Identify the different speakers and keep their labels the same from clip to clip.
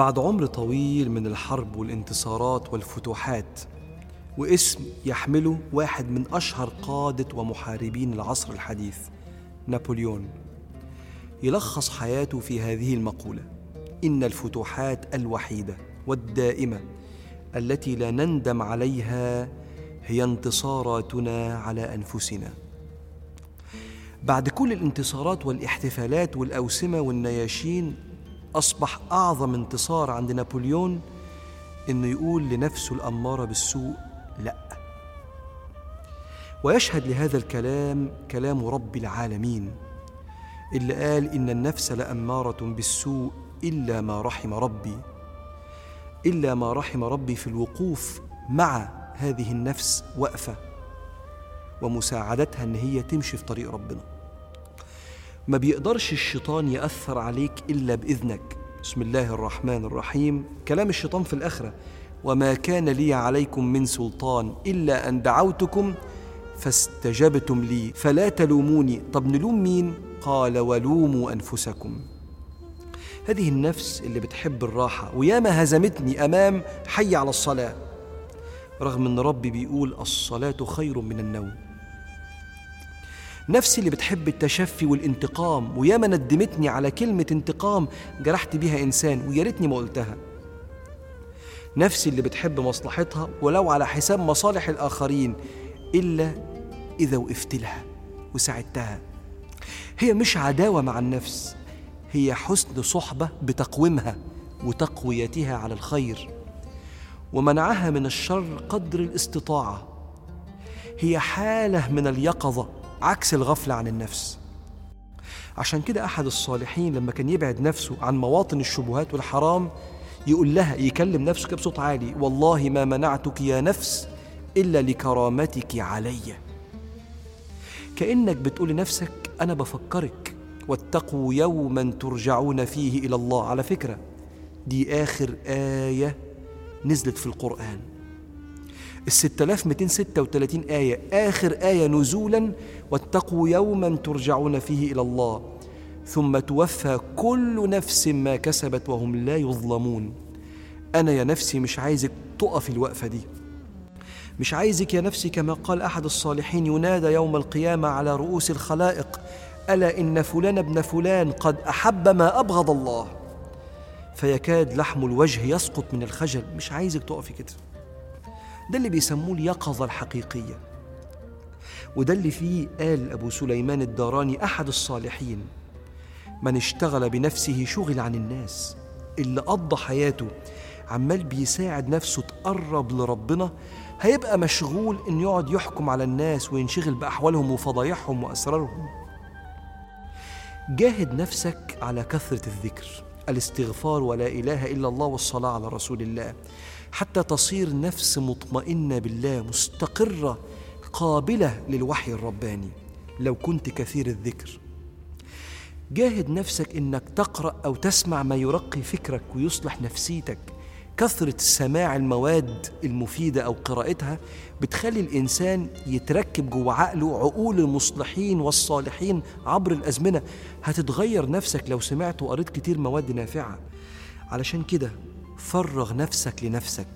Speaker 1: بعد عمر طويل من الحرب والانتصارات والفتوحات واسم يحمله واحد من أشهر قادة ومحاربين العصر الحديث نابليون. يلخص حياته في هذه المقولة إن الفتوحات الوحيدة والدائمة التي لا نندم عليها هي انتصاراتنا على أنفسنا. بعد كل الانتصارات والاحتفالات والأوسمة والنياشين أصبح أعظم انتصار عند نابليون إنه يقول لنفسه الأمارة بالسوء لا. ويشهد لهذا الكلام كلام رب العالمين اللي قال إن النفس لأمارة بالسوء إلا ما رحم ربي إلا ما رحم ربي في الوقوف مع هذه النفس وقفة ومساعدتها إن هي تمشي في طريق ربنا. ما بيقدرش الشيطان يأثر عليك إلا بإذنك. بسم الله الرحمن الرحيم. كلام الشيطان في الآخرة. وما كان لي عليكم من سلطان إلا أن دعوتكم فاستجبتم لي. فلا تلوموني. طب نلوم مين؟ قال ولوموا أنفسكم. هذه النفس اللي بتحب الراحة. وياما هزمتني أمام حي على الصلاة. رغم أن ربي بيقول الصلاة خير من النوم. نفسي اللي بتحب التشفي والانتقام وياما ندمتني على كلمة انتقام جرحت بيها إنسان ويا ريتني ما قلتها. نفسي اللي بتحب مصلحتها ولو على حساب مصالح الآخرين إلا إذا وقفت لها وساعدتها. هي مش عداوة مع النفس هي حسن صحبة بتقويمها وتقويتها على الخير. ومنعها من الشر قدر الاستطاعة. هي حالة من اليقظة عكس الغفلة عن النفس. عشان كده أحد الصالحين لما كان يبعد نفسه عن مواطن الشبهات والحرام يقول لها يكلم نفسه كده بصوت عالي والله ما منعتك يا نفس إلا لكرامتك علي. كأنك بتقول لنفسك أنا بفكرك واتقوا يوما ترجعون فيه إلى الله. على فكرة دي آخر آية نزلت في القرآن. ال 6236 آية آخر آية نزولا واتقوا يوما ترجعون فيه إلى الله. ثم توفى كل نفس ما كسبت وهم لا يظلمون. أنا يا نفسي مش عايزك تقف الوقفة دي. مش عايزك يا نفسي كما قال أحد الصالحين ينادى يوم القيامة على رؤوس الخلائق ألا إن فلان ابن فلان قد أحب ما أبغض الله؟ فيكاد لحم الوجه يسقط من الخجل. مش عايزك تقفي كده. ده اللي بيسموه اليقظة الحقيقية. وده اللي فيه قال أبو سليمان الداراني أحد الصالحين من اشتغل بنفسه شغل عن الناس اللي قضى حياته عمال بيساعد نفسه تقرب لربنا هيبقى مشغول إنه يقعد يحكم على الناس وينشغل بأحوالهم وفضايحهم وأسرارهم. جاهد نفسك على كثرة الذكر الاستغفار ولا إله إلا الله والصلاة على رسول الله. حتى تصير نفس مطمئنة بالله مستقرة قابلة للوحي الرباني. لو كنت كثير الذكر. جاهد نفسك إنك تقرأ أو تسمع ما يرقي فكرك ويصلح نفسيتك. كثرة سماع المواد المفيدة أو قراءتها بتخلي الإنسان يتركب جوه عقله عقول المصلحين والصالحين عبر الأزمنة. هتتغير نفسك لو سمعت وقريت كتير مواد نافعة. علشان كده فرغ نفسك لنفسك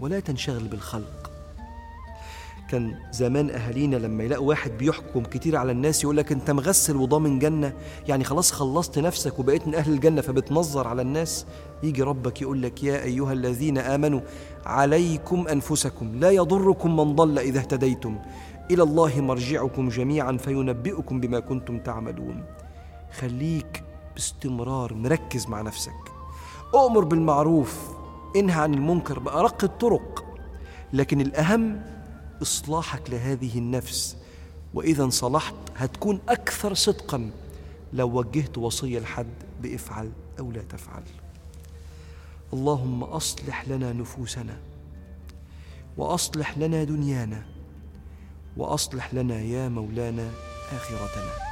Speaker 1: ولا تنشغل بالخلق. كان زمان أهالينا لما يلاقوا واحد بيحكم كتير على الناس يقول لك أنت مغسل وضامن جنة يعني خلاص خلصت نفسك وبقيت من أهل الجنة فبتنظر على الناس يجي ربك يقول لك يا أيها الذين آمنوا عليكم أنفسكم لا يضركم من ضل إذا اهتديتم إلى الله مرجعكم جميعا فينبئكم بما كنتم تعملون. خليك باستمرار مركز مع نفسك. أؤمر بالمعروف انهى عن المنكر بأرق الطرق. لكن الأهم إصلاحك لهذه النفس وإذا انصلحت هتكون أكثر صدقا. لو وجهت وصية لحد بافعل أو لا تفعل. اللهم أصلح لنا نفوسنا وأصلح لنا دنيانا وأصلح لنا يا مولانا آخرتنا.